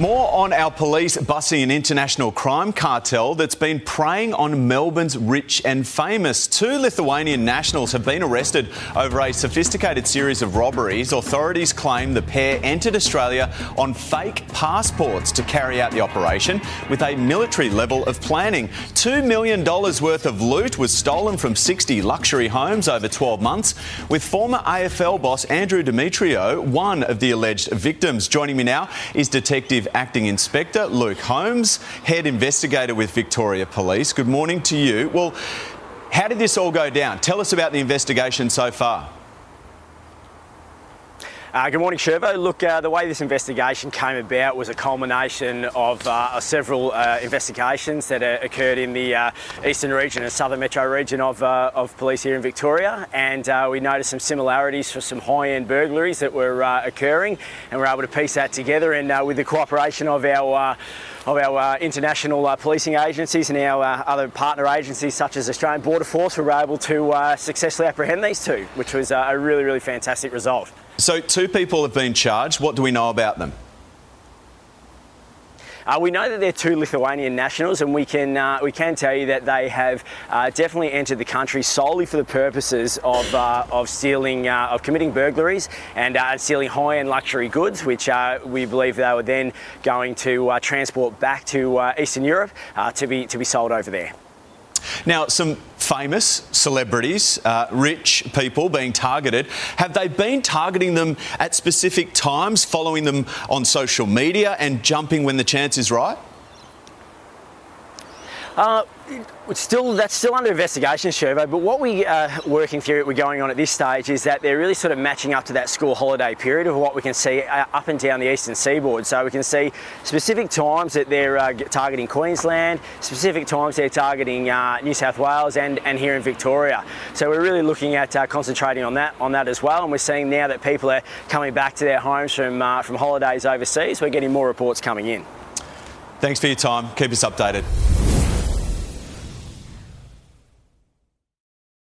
More on our police busing an international crime cartel that's been preying on Melbourne's rich and famous. Two Lithuanian nationals have been arrested over a sophisticated series of robberies. Authorities claim the pair entered Australia on fake passports to carry out the operation with a military level of planning. $2 million worth of loot was stolen from 60 luxury homes over 12 months, with former AFL boss Andrew Demetriou one of the alleged victims. Joining me now is Detective Acting Inspector Luke Holmes, Head Investigator with Victoria Police. Good morning to you. Well, how did this all go down? Tell us about the investigation so far. Uh, good morning, Shervo. Look, uh, the way this investigation came about was a culmination of uh, several uh, investigations that uh, occurred in the uh, eastern region and southern metro region of, of police here in Victoria. And we noticed some similarities for some high end burglaries that were occurring, and we are able to piece that together. And with the cooperation of our of our international policing agencies and our other partner agencies, such as Australian Border Force, we were able to successfully apprehend these two, which was a really, really fantastic result. So, two people have been charged. What do we know about them? Uh, we know that they're two Lithuanian nationals, and we can uh, we can tell you that they have uh, definitely entered the country solely for the purposes of uh, of stealing uh, of committing burglaries and uh, stealing high-end luxury goods, which we believe they were then going to transport back to Eastern Europe to be to be sold over there. Now, some famous celebrities, uh, rich people being targeted, have they been targeting them at specific times, following them on social media and jumping when the chance is right? Uh, still, that's still under investigation, Shervo. But what we are uh, working through, we're going on at this stage, is that they're really sort of matching up to that school holiday period of what we can see uh, up and down the eastern seaboard. So we can see specific times that they're uh, targeting Queensland, specific times they're targeting uh, New South Wales, and, and here in Victoria. So we're really looking at uh, concentrating on that on that as well. And we're seeing now that people are coming back to their homes from from holidays overseas. We're getting more reports coming in. Thanks for your time. Keep us updated.